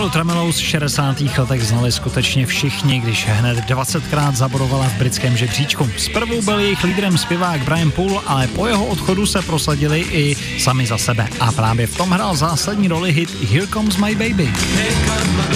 Kapelu Tremelow z 60. letech znali skutečně všichni, když hned 20krát zabodovala v britském žebříčku. Zprvu byl jejich lídrem zpěvák Brian Poole, ale po jeho odchodu se prosadili i sami za sebe. A právě v tom hrál zásadní roli hit Here Comes My Baby. Here comes my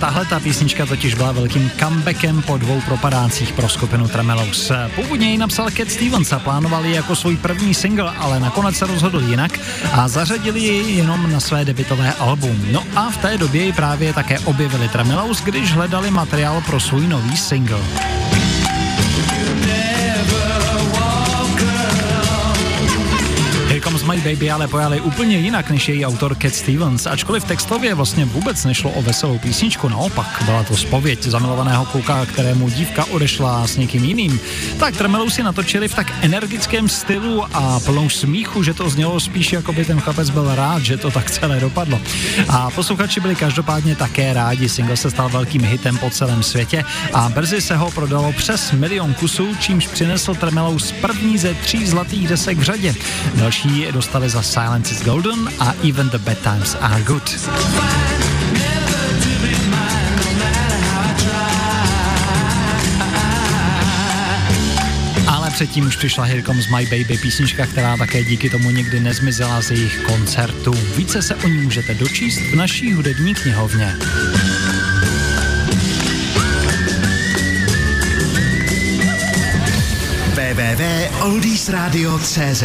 tahle ta písnička totiž byla velkým comebackem po dvou propadácích pro skupinu Tremelows. Původně ji napsal Cat Stevens a plánovali ji jako svůj první single, ale nakonec se rozhodl jinak a zařadili ji jenom na své debitové album. No a v té době ji právě také objevili Tremelows, když hledali materiál pro svůj nový single. Baby ale pojali úplně jinak než její autor Cat Stevens, ačkoliv textově vlastně vůbec nešlo o veselou písničku, naopak byla to spověď zamilovaného kluka, kterému dívka odešla s někým jiným. Tak Tremelou si natočili v tak energickém stylu a plnou smíchu, že to znělo spíš jako by ten chlapec byl rád, že to tak celé dopadlo. A posluchači byli každopádně také rádi, single se stal velkým hitem po celém světě a brzy se ho prodalo přes milion kusů, čímž přinesl Tremelou z první ze tří zlatých desek v řadě. Další dostali za Silence is Golden a Even the Bad Times Are Good. Ale předtím už přišla Here Comes My Baby, písnička, která také díky tomu nikdy nezmizela z jejich koncertů. Více se o ní můžete dočíst v naší hudební knihovně. www.oldiesradio.cz